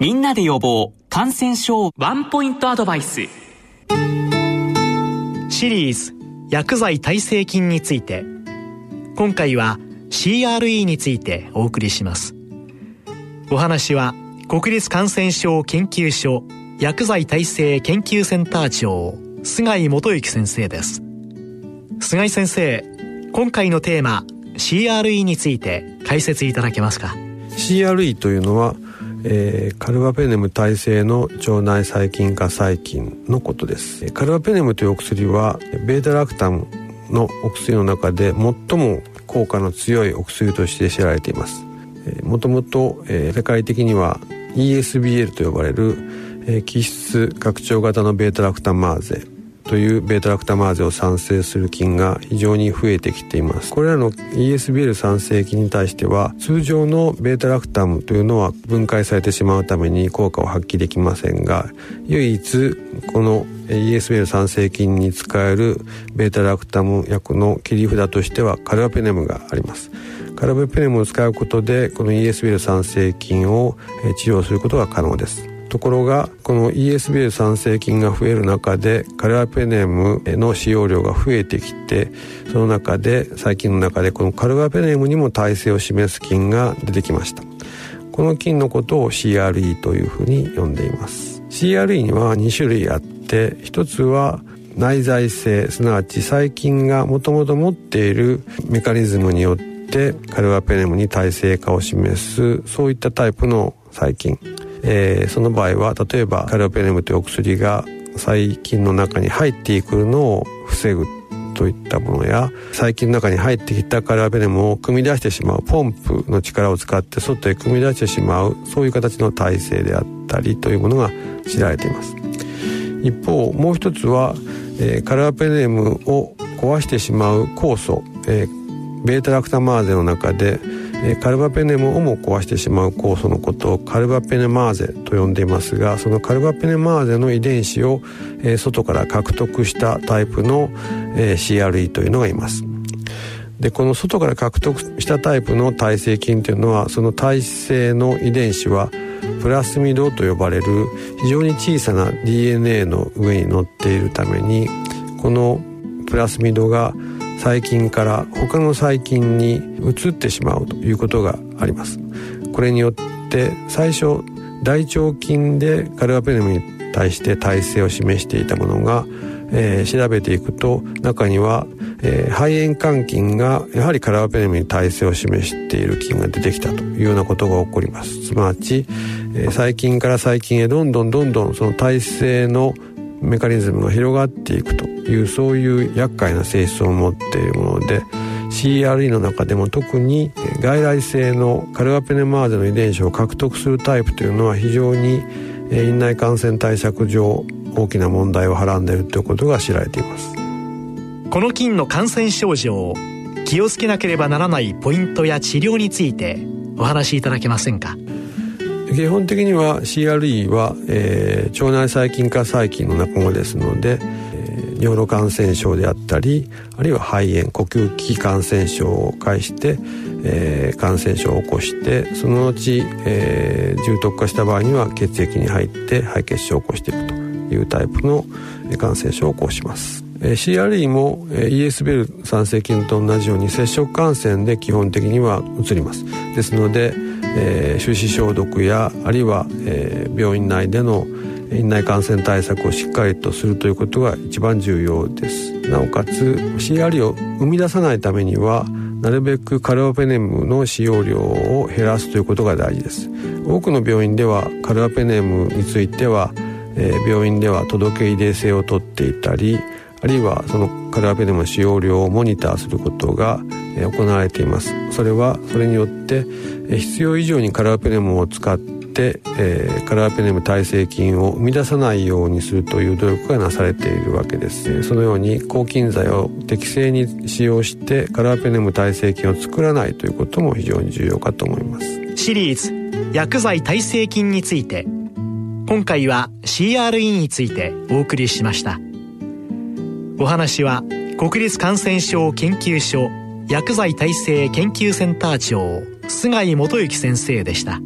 みんなで予防感染症。ワンポイントアドバイス。シリーズ薬剤耐性菌について。今回は CRE についてお送りします。お話は国立感染症研究所薬剤耐性研究センター長菅井元幸先生です。菅井先生今回のテーマ CRE について解説いただけますか？CRE というのはえー、カルバペネム耐性の腸内細菌化細菌のことです。カルバペネムというお薬はベータラクタムのお薬の中で最も効果の強いお薬として知られています。もともと世界的には ESBL と呼ばれる、えー、基質拡張型のベータラクタマーゼ。というベータラクタマーゼを産生する菌が非常に増えてきています。これらの ESBL 産生菌に対しては通常のベータラクタムというのは分解されてしまうために効果を発揮できませんが唯一この ESBL 産生菌に使えるベータラクタム薬の切り札としてはカルバペネムがあります。カルバペネムを使うことでこの ESBL 産生菌を治療することが可能です。ところがこの ESBL 産生菌が増える中でカルアペネムの使用量が増えてきてその中で細菌の中でこのカルアペネムにも耐性を示す菌が出てきました。この菌のことを CRE というふうに呼んでいます。CRE には2種類あって一つは内在性すなわち細菌がもともと持っているメカニズムによってカルアペネムに耐性化を示すそういったタイプの細菌。えー、その場合は例えばカルオペネムというお薬が細菌の中に入っていくのを防ぐといったものや細菌の中に入ってきたカルアペネムを組み出してしまうポンプの力を使って外へ組み出してしまうそういう形の体制であったりというものが知られています。一方もう一つは、えー、カルアペネムを壊してしまう酵素、えー、ベータラクタマーゼの中でえカルバペネムをも壊してしまう酵素のことをカルバペネマーゼと呼んでいますがそのカルバペネマーゼの遺伝子を、え外から獲得したタイプの、え CRE というのがいます。でこの外から獲得したタイプの耐性菌というのはその耐性の遺伝子はプラスミドと呼ばれる非常に小さな DNA の上に乗っているためにこのプラスミドが細菌から他の細菌に移ってしまうということがあります。これによって最初大腸菌でカルアペネムに対して耐性を示していたものが、えー、調べていくと中には、えー、肺炎桿菌がやはりカルアペネムに耐性を示している菌が出てきたというようなことが起こります。すなわち、えー、細菌から細菌へどんどんどんどんその耐性のメカニズムが広がっていくというそういう厄介な性質を持っているもので CRE の中でも特に外来性のカルアペネマーゼの遺伝子を獲得するタイプというのは非常に院内感染対策上大きな問題をはらんでいるということが知られています。この菌の感染症状気をつけなければならないポイントや治療についてお話しいただけませんか？基本的には CRE は、えー、腸内細菌化細菌の仲間ですので、えー、尿路感染症であったりあるいは肺炎呼吸器感染症を介して、えー、感染症を起こしてその後、えー、重篤化した場合には血液に入って肺血症を起こしていくというタイプの感染症を起こします。CRE も ESBL 酸性菌と同じように接触感染で基本的には移りますですのでえー、手指消毒やあるいは、えー、病院内での院内感染対策をしっかりとするということが一番重要です。なおかつ CR を生み出さないためにはなるべくカルアペネムの使用量を減らすということが大事です。多くの病院ではカルアペネムについては、えー、病院では届け出制を取っていたりあるいはそのカルアペネムの使用量をモニターすることが行われています。それはそれによって必要以上にカラーペネムを使って、えー、カラーペネム耐性菌を生み出さないようにするという努力がなされているわけです。そのように抗菌剤を適正に使用してカラーペネム耐性菌を作らないということも非常に重要かと思います。シリーズ薬剤耐性菌について。今回は CRE についてお送りしました。お話は国立感染症研究所薬剤耐性研究センター長菅井元幸先生でした。